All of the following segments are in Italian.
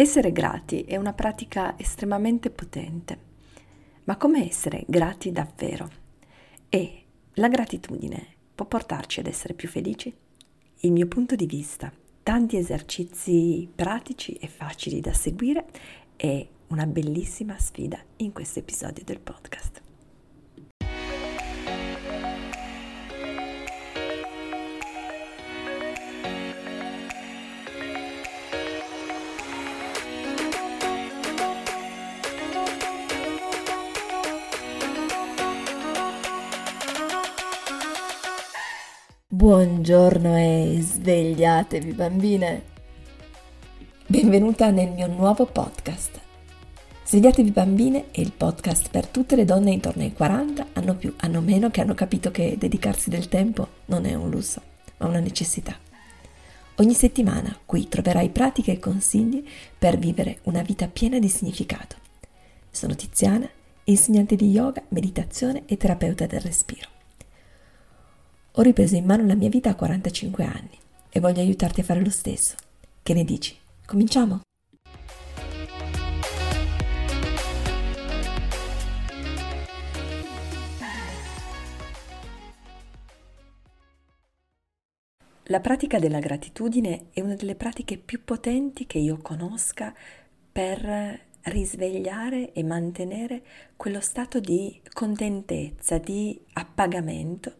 Essere grati è una pratica estremamente potente, ma come essere grati davvero? E la gratitudine può portarci ad essere più felici? Il mio punto di vista, tanti esercizi pratici e facili da seguire e una bellissima sfida in questo episodio del podcast. Buongiorno e svegliatevi bambine. Benvenuta nel mio nuovo podcast. Svegliatevi bambine è il podcast per tutte le donne intorno ai 40, hanno più, hanno meno, che hanno capito che dedicarsi del tempo non è un lusso, ma una necessità. Ogni settimana qui troverai pratiche e consigli per vivere una vita piena di significato. Sono Tiziana, insegnante di yoga, meditazione e terapeuta del respiro. Ho ripreso in mano la mia vita a 45 anni e voglio aiutarti a fare lo stesso. Che ne dici? Cominciamo? La pratica della gratitudine è una delle pratiche più potenti che io conosca per risvegliare e mantenere quello stato di contentezza, di appagamento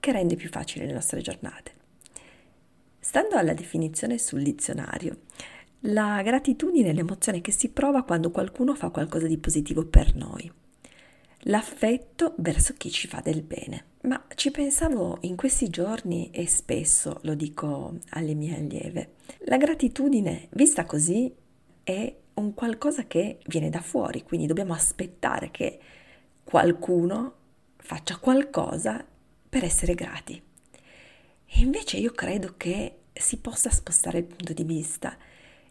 che rende più facili le nostre giornate. Stando alla definizione sul dizionario, la gratitudine è l'emozione che si prova quando qualcuno fa qualcosa di positivo per noi. L'affetto verso chi ci fa del bene. Ma ci pensavo in questi giorni e spesso lo dico alle mie allieve. La gratitudine, vista così, è un qualcosa che viene da fuori, quindi dobbiamo aspettare che qualcuno faccia qualcosa per essere grati. E invece io credo che si possa spostare il punto di vista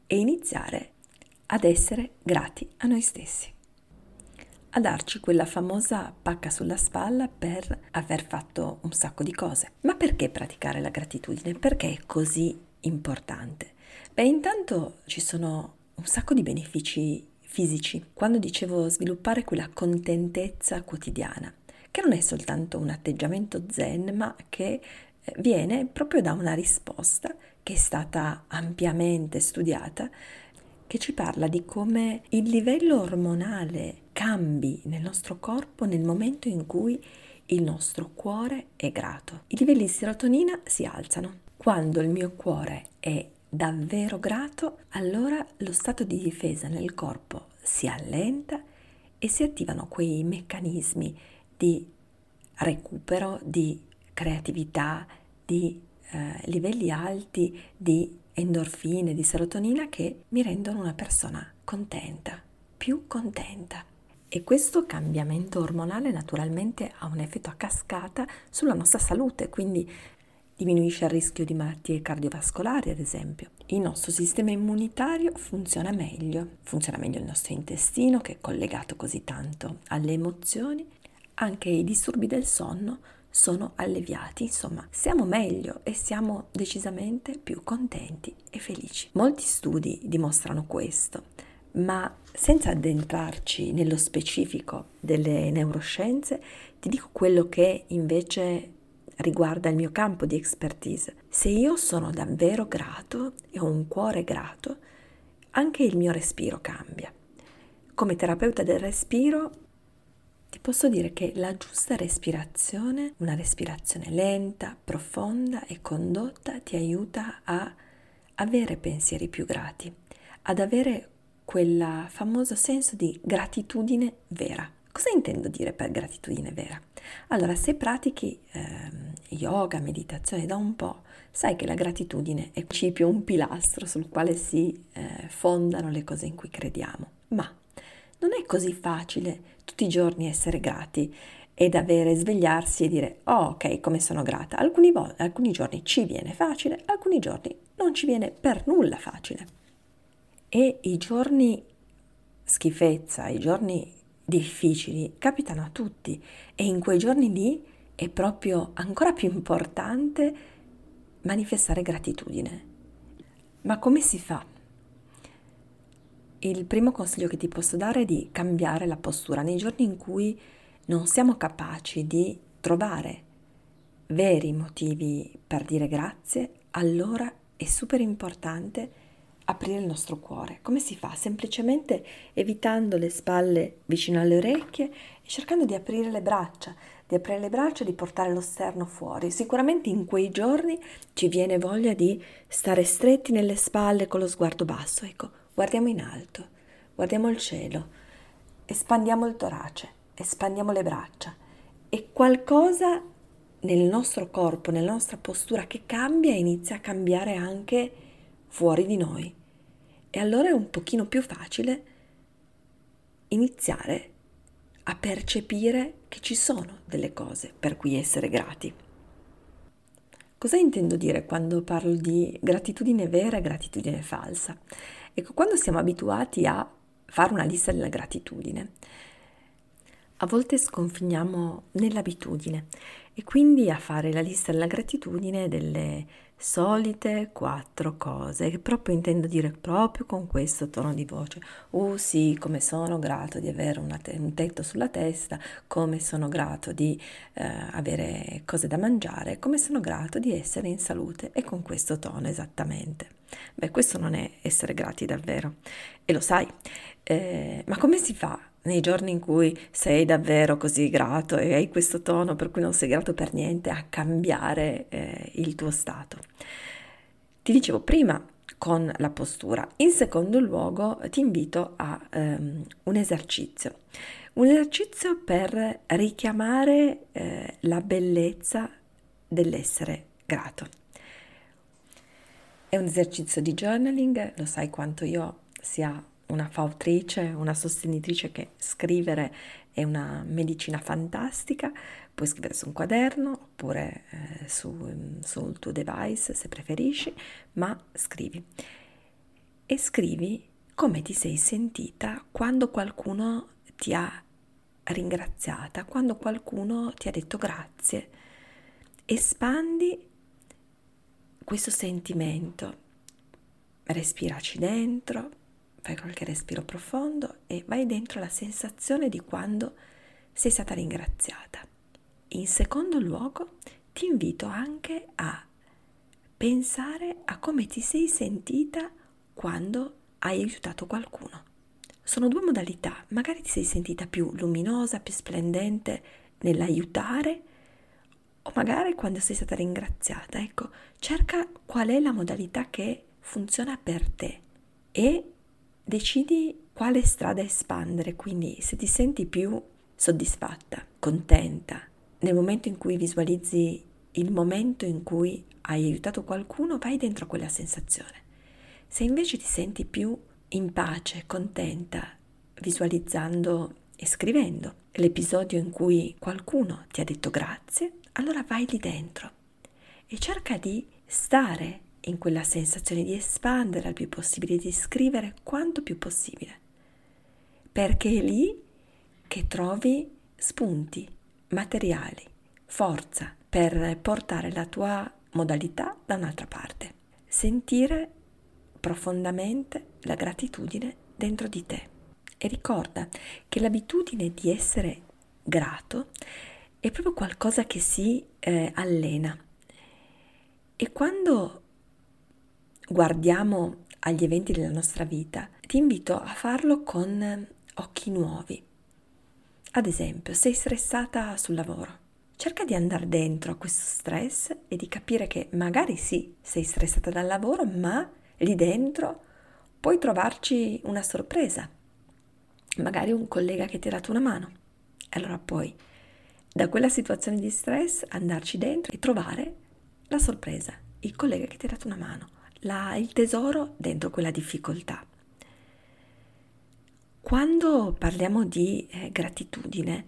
e iniziare ad essere grati a noi stessi, a darci quella famosa pacca sulla spalla per aver fatto un sacco di cose. Ma perché praticare la gratitudine? Perché è così importante? Beh, intanto ci sono un sacco di benefici fisici. Quando dicevo sviluppare quella contentezza quotidiana, che non è soltanto un atteggiamento zen, ma che eh, viene proprio da una risposta che è stata ampiamente studiata, che ci parla di come il livello ormonale cambi nel nostro corpo nel momento in cui il nostro cuore è grato. I livelli di serotonina si alzano. Quando il mio cuore è davvero grato, allora lo stato di difesa nel corpo si allenta e si attivano quei meccanismi di recupero, di creatività, di eh, livelli alti di endorfine, di serotonina che mi rendono una persona contenta, più contenta. E questo cambiamento ormonale naturalmente ha un effetto a cascata sulla nostra salute, quindi diminuisce il rischio di malattie cardiovascolari, ad esempio. Il nostro sistema immunitario funziona meglio, funziona meglio il nostro intestino che è collegato così tanto alle emozioni anche i disturbi del sonno sono alleviati, insomma, siamo meglio e siamo decisamente più contenti e felici. Molti studi dimostrano questo, ma senza addentrarci nello specifico delle neuroscienze, ti dico quello che invece riguarda il mio campo di expertise. Se io sono davvero grato e ho un cuore grato, anche il mio respiro cambia. Come terapeuta del respiro posso dire che la giusta respirazione, una respirazione lenta, profonda e condotta ti aiuta a avere pensieri più grati, ad avere quel famoso senso di gratitudine vera. Cosa intendo dire per gratitudine vera? Allora, se pratichi eh, yoga, meditazione da un po', sai che la gratitudine è un principio, un pilastro sul quale si eh, fondano le cose in cui crediamo. Ma non è così facile tutti i giorni essere grati ed avere, svegliarsi e dire, oh ok, come sono grata. Alcuni, vo- alcuni giorni ci viene facile, alcuni giorni non ci viene per nulla facile. E i giorni schifezza, i giorni difficili capitano a tutti e in quei giorni lì è proprio ancora più importante manifestare gratitudine. Ma come si fa? Il primo consiglio che ti posso dare è di cambiare la postura nei giorni in cui non siamo capaci di trovare veri motivi per dire grazie, allora è super importante aprire il nostro cuore. Come si fa? Semplicemente evitando le spalle vicino alle orecchie e cercando di aprire le braccia, di aprire le braccia e di portare lo sterno fuori. Sicuramente in quei giorni ci viene voglia di stare stretti nelle spalle con lo sguardo basso. Ecco, guardiamo in alto, guardiamo il cielo, espandiamo il torace, espandiamo le braccia e qualcosa nel nostro corpo, nella nostra postura che cambia inizia a cambiare anche fuori di noi. E allora è un pochino più facile iniziare a percepire che ci sono delle cose per cui essere grati. Cosa intendo dire quando parlo di gratitudine vera e gratitudine falsa? Ecco, quando siamo abituati a fare una lista della gratitudine, a volte sconfiniamo nell'abitudine e quindi a fare la lista della gratitudine delle solite quattro cose che proprio intendo dire proprio con questo tono di voce. Oh sì, come sono grato di avere te- un tetto sulla testa, come sono grato di eh, avere cose da mangiare, come sono grato di essere in salute e con questo tono esattamente. Beh, questo non è essere grati davvero e lo sai, eh, ma come si fa nei giorni in cui sei davvero così grato e hai questo tono per cui non sei grato per niente, a cambiare eh, il tuo stato. Ti dicevo prima con la postura. In secondo luogo ti invito a um, un esercizio, un esercizio per richiamare eh, la bellezza dell'essere grato. È un esercizio di journaling, lo sai quanto io sia una fautrice, una sostenitrice che scrivere è una medicina fantastica, puoi scrivere su un quaderno oppure eh, su, sul tuo device se preferisci, ma scrivi. E scrivi come ti sei sentita quando qualcuno ti ha ringraziata, quando qualcuno ti ha detto grazie. Espandi questo sentimento, respiraci dentro, fai qualche respiro profondo e vai dentro la sensazione di quando sei stata ringraziata. In secondo luogo, ti invito anche a pensare a come ti sei sentita quando hai aiutato qualcuno. Sono due modalità, magari ti sei sentita più luminosa, più splendente nell'aiutare o magari quando sei stata ringraziata. Ecco, cerca qual è la modalità che funziona per te e decidi quale strada espandere, quindi se ti senti più soddisfatta, contenta, nel momento in cui visualizzi il momento in cui hai aiutato qualcuno, vai dentro quella sensazione. Se invece ti senti più in pace, contenta, visualizzando e scrivendo l'episodio in cui qualcuno ti ha detto grazie, allora vai lì dentro e cerca di stare in quella sensazione di espandere al più possibile, di scrivere quanto più possibile, perché è lì che trovi spunti, materiali, forza per portare la tua modalità da un'altra parte, sentire profondamente la gratitudine dentro di te. E ricorda che l'abitudine di essere grato è proprio qualcosa che si eh, allena. E quando guardiamo agli eventi della nostra vita, ti invito a farlo con occhi nuovi. Ad esempio, sei stressata sul lavoro. Cerca di andare dentro a questo stress e di capire che magari sì, sei stressata dal lavoro, ma lì dentro puoi trovarci una sorpresa. Magari un collega che ti ha dato una mano. Allora puoi da quella situazione di stress andarci dentro e trovare la sorpresa, il collega che ti ha dato una mano la, il tesoro dentro quella difficoltà. Quando parliamo di eh, gratitudine,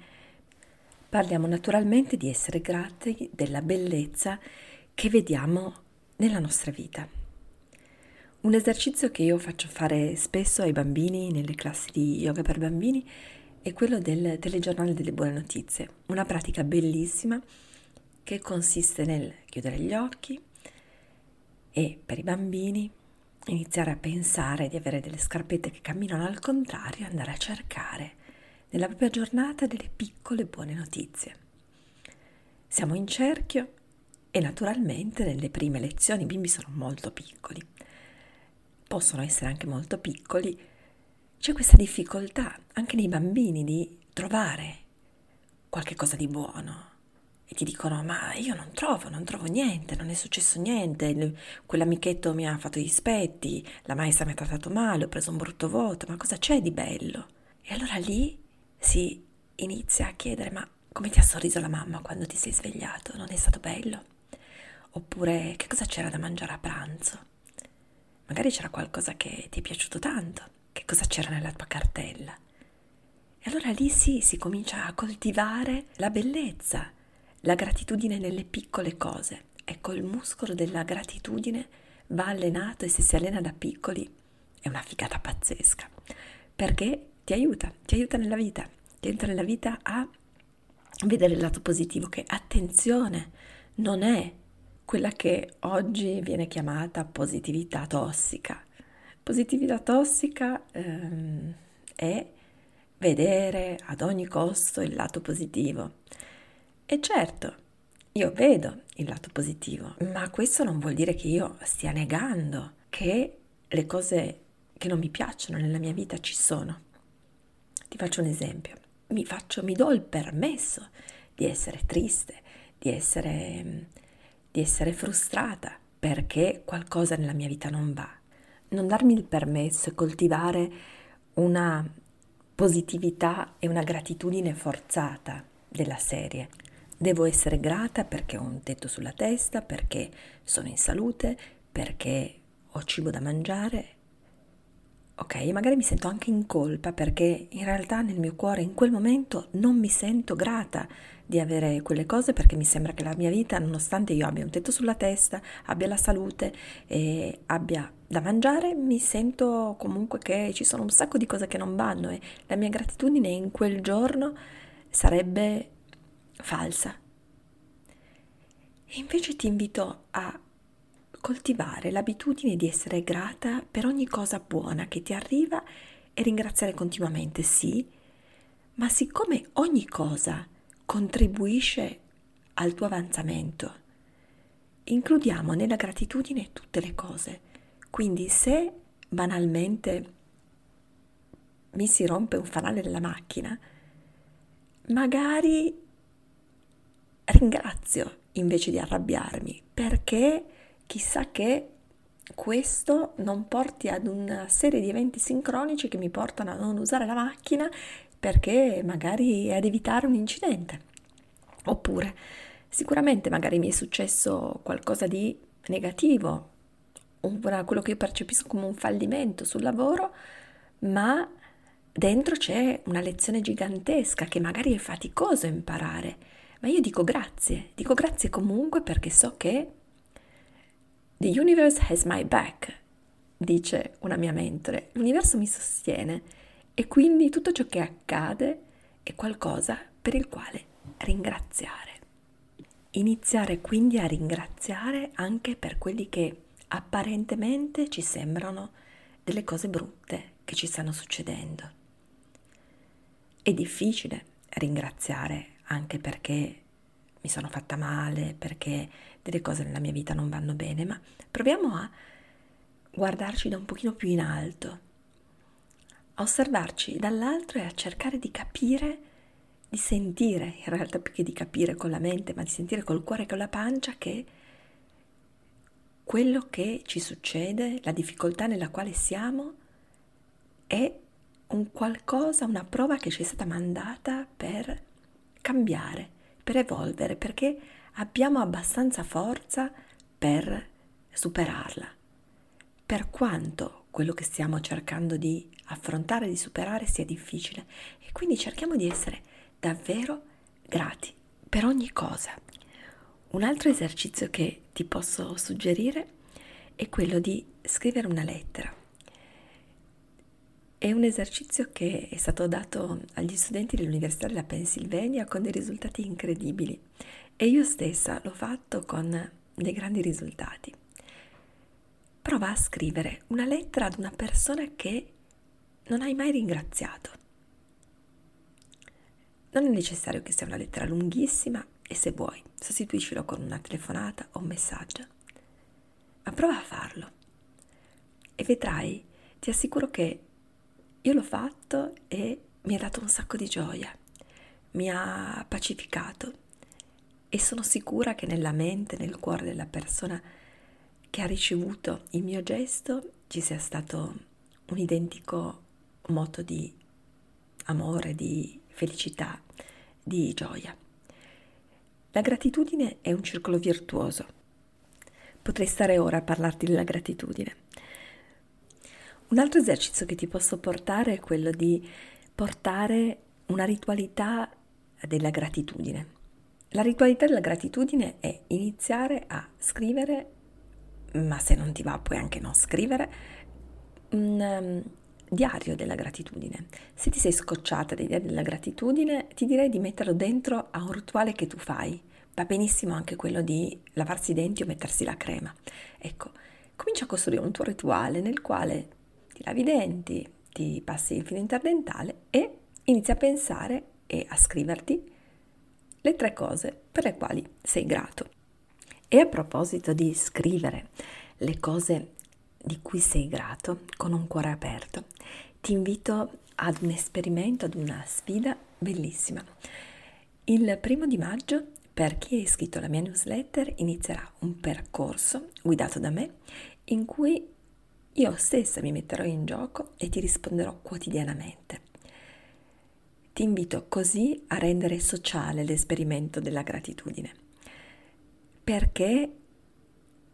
parliamo naturalmente di essere grati della bellezza che vediamo nella nostra vita. Un esercizio che io faccio fare spesso ai bambini nelle classi di yoga per bambini è quello del telegiornale delle buone notizie, una pratica bellissima che consiste nel chiudere gli occhi, e per i bambini iniziare a pensare di avere delle scarpette che camminano al contrario e andare a cercare nella propria giornata delle piccole buone notizie. Siamo in cerchio e naturalmente nelle prime lezioni i bimbi sono molto piccoli, possono essere anche molto piccoli, c'è questa difficoltà anche nei bambini di trovare qualche cosa di buono e ti dicono ma io non trovo, non trovo niente, non è successo niente, quell'amichetto mi ha fatto gli spetti, la maestra mi ha trattato male, ho preso un brutto voto, ma cosa c'è di bello? E allora lì si inizia a chiedere ma come ti ha sorriso la mamma quando ti sei svegliato? Non è stato bello? Oppure che cosa c'era da mangiare a pranzo? Magari c'era qualcosa che ti è piaciuto tanto. Che cosa c'era nella tua cartella? E allora lì sì, si comincia a coltivare la bellezza, la gratitudine nelle piccole cose. Ecco, il muscolo della gratitudine va allenato e se si allena da piccoli è una figata pazzesca, perché ti aiuta, ti aiuta nella vita, ti aiuta nella vita a vedere il lato positivo, che attenzione, non è quella che oggi viene chiamata positività tossica. Positività tossica ehm, è vedere ad ogni costo il lato positivo. E certo, io vedo il lato positivo, ma questo non vuol dire che io stia negando che le cose che non mi piacciono nella mia vita ci sono. Ti faccio un esempio. Mi, faccio, mi do il permesso di essere triste, di essere, di essere frustrata perché qualcosa nella mia vita non va. Non darmi il permesso e coltivare una positività e una gratitudine forzata della serie. Devo essere grata perché ho un tetto sulla testa, perché sono in salute, perché ho cibo da mangiare. Ok, magari mi sento anche in colpa perché in realtà nel mio cuore in quel momento non mi sento grata di avere quelle cose perché mi sembra che la mia vita, nonostante io abbia un tetto sulla testa, abbia la salute e abbia da mangiare, mi sento comunque che ci sono un sacco di cose che non vanno e la mia gratitudine in quel giorno sarebbe falsa. E invece ti invito a coltivare l'abitudine di essere grata per ogni cosa buona che ti arriva e ringraziare continuamente, sì, ma siccome ogni cosa contribuisce al tuo avanzamento, includiamo nella gratitudine tutte le cose. Quindi se banalmente mi si rompe un fanale della macchina, magari ringrazio invece di arrabbiarmi perché chissà che questo non porti ad una serie di eventi sincronici che mi portano a non usare la macchina perché magari ad evitare un incidente. Oppure sicuramente magari mi è successo qualcosa di negativo, quello che io percepisco come un fallimento sul lavoro, ma dentro c'è una lezione gigantesca che magari è faticoso imparare. Ma io dico grazie, dico grazie comunque perché so che The universe has my back, dice una mia mentore. L'universo mi sostiene e quindi tutto ciò che accade è qualcosa per il quale ringraziare. Iniziare quindi a ringraziare anche per quelli che apparentemente ci sembrano delle cose brutte che ci stanno succedendo. È difficile ringraziare anche perché mi sono fatta male, perché delle cose nella mia vita non vanno bene, ma proviamo a guardarci da un pochino più in alto, a osservarci dall'altro e a cercare di capire, di sentire, in realtà più che di capire con la mente, ma di sentire col cuore e con la pancia che quello che ci succede, la difficoltà nella quale siamo, è un qualcosa, una prova che ci è stata mandata per cambiare, per evolvere, perché abbiamo abbastanza forza per superarla. Per quanto quello che stiamo cercando di affrontare, di superare sia difficile. E quindi cerchiamo di essere davvero grati per ogni cosa. Un altro esercizio che ti posso suggerire è quello di scrivere una lettera. È un esercizio che è stato dato agli studenti dell'Università della Pennsylvania con dei risultati incredibili e io stessa l'ho fatto con dei grandi risultati. prova a scrivere una lettera ad una persona che non hai mai ringraziato. Non è necessario che sia una lettera lunghissima e se vuoi sostituiscilo con una telefonata o un messaggio. Ma prova a farlo e vedrai, ti assicuro che io l'ho fatto e mi ha dato un sacco di gioia, mi ha pacificato e sono sicura che nella mente, nel cuore della persona che ha ricevuto il mio gesto ci sia stato un identico moto di amore, di felicità, di gioia. La gratitudine è un circolo virtuoso. Potrei stare ora a parlarti della gratitudine. Un altro esercizio che ti posso portare è quello di portare una ritualità della gratitudine. La ritualità della gratitudine è iniziare a scrivere, ma se non ti va puoi anche non scrivere, un um, diario della gratitudine. Se ti sei scocciata diari della gratitudine, ti direi di metterlo dentro a un rituale che tu fai. Va benissimo anche quello di lavarsi i denti o mettersi la crema. Ecco, comincia a costruire un tuo rituale nel quale ti lavi i denti, ti passi il filo interdentale e inizi a pensare e a scriverti le tre cose per le quali sei grato. E a proposito di scrivere le cose di cui sei grato con un cuore aperto, ti invito ad un esperimento, ad una sfida bellissima. Il primo di maggio, per chi è iscritto alla mia newsletter, inizierà un percorso guidato da me in cui io stessa mi metterò in gioco e ti risponderò quotidianamente. Ti invito così a rendere sociale l'esperimento della gratitudine, perché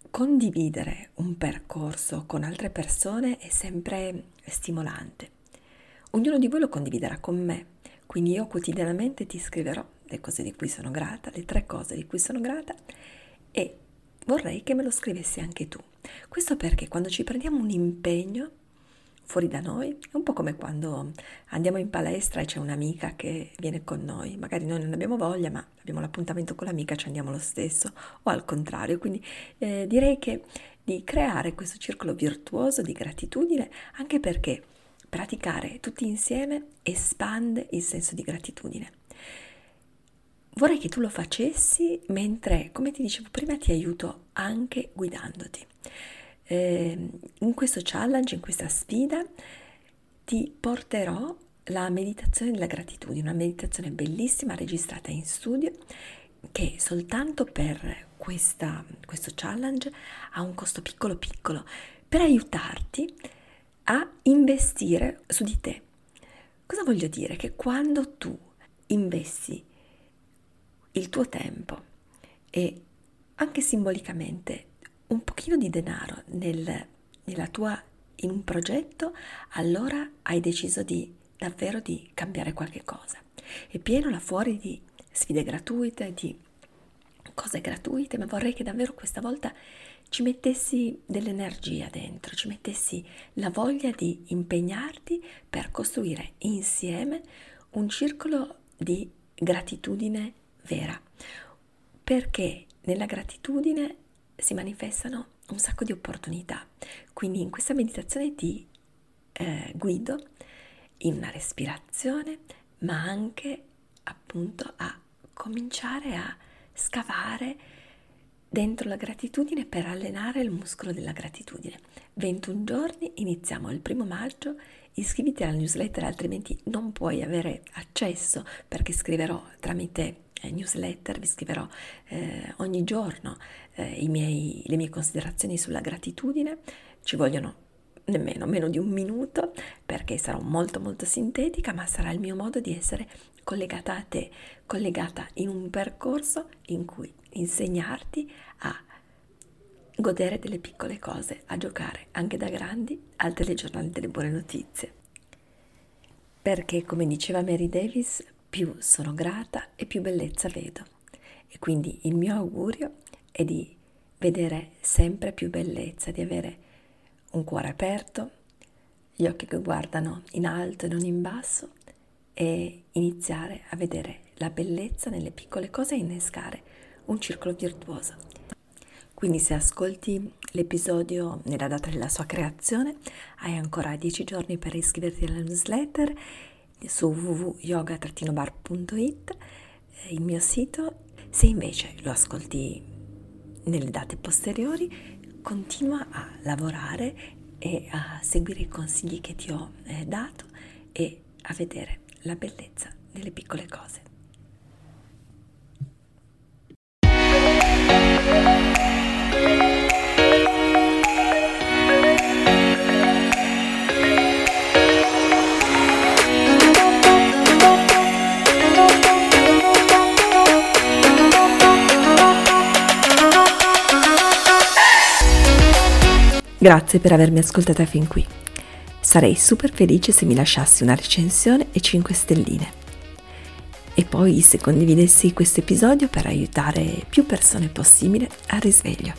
condividere un percorso con altre persone è sempre stimolante. Ognuno di voi lo condividerà con me, quindi io quotidianamente ti scriverò le cose di cui sono grata, le tre cose di cui sono grata e vorrei che me lo scrivessi anche tu. Questo perché quando ci prendiamo un impegno fuori da noi è un po' come quando andiamo in palestra e c'è un'amica che viene con noi, magari noi non abbiamo voglia ma abbiamo l'appuntamento con l'amica, ci andiamo lo stesso o al contrario, quindi eh, direi che di creare questo circolo virtuoso di gratitudine anche perché praticare tutti insieme espande il senso di gratitudine. Vorrei che tu lo facessi mentre, come ti dicevo prima, ti aiuto anche guidandoti. Eh, in questo challenge, in questa sfida, ti porterò la meditazione della gratitudine, una meditazione bellissima registrata in studio che soltanto per questa, questo challenge ha un costo piccolo piccolo per aiutarti a investire su di te. Cosa voglio dire? Che quando tu investi il tuo tempo e anche simbolicamente un pochino di denaro nel, nella tua, in un progetto, allora hai deciso di davvero di cambiare qualche cosa. È pieno là fuori di sfide gratuite, di cose gratuite, ma vorrei che davvero questa volta ci mettessi dell'energia dentro, ci mettessi la voglia di impegnarti per costruire insieme un circolo di gratitudine vera, perché nella gratitudine si manifestano un sacco di opportunità. Quindi in questa meditazione ti eh, guido in una respirazione, ma anche appunto a cominciare a scavare dentro la gratitudine per allenare il muscolo della gratitudine. 21 giorni, iniziamo il primo maggio, iscriviti alla newsletter altrimenti non puoi avere accesso perché scriverò tramite newsletter, vi scriverò eh, ogni giorno eh, miei, le mie considerazioni sulla gratitudine, ci vogliono nemmeno meno di un minuto perché sarò molto molto sintetica, ma sarà il mio modo di essere collegata a te, collegata in un percorso in cui insegnarti a godere delle piccole cose, a giocare anche da grandi al telegiornale delle buone notizie. Perché, come diceva Mary Davis, più sono grata e più bellezza vedo. E quindi il mio augurio è di vedere sempre più bellezza, di avere un cuore aperto, gli occhi che guardano in alto e non in basso e iniziare a vedere la bellezza nelle piccole cose e innescare un circolo virtuoso. Quindi se ascolti l'episodio nella data della sua creazione, hai ancora 10 giorni per iscriverti alla newsletter su www.yoga-bar.it, il mio sito. Se invece lo ascolti nelle date posteriori, continua a lavorare e a seguire i consigli che ti ho eh, dato e a vedere la bellezza delle piccole cose. Grazie per avermi ascoltata fin qui. Sarei super felice se mi lasciassi una recensione e 5 stelline. E poi se condividessi questo episodio per aiutare più persone possibile al risveglio.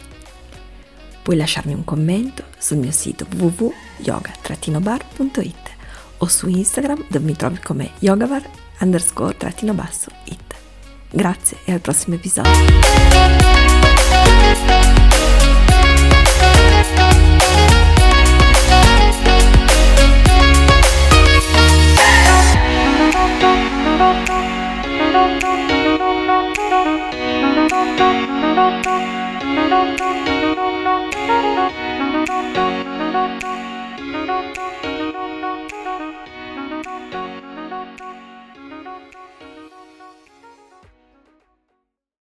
Puoi lasciarmi un commento sul mio sito www.yoga-bar.it o su Instagram dove mi trovi come yogabar underscore-it. Grazie e al prossimo episodio. Thank you.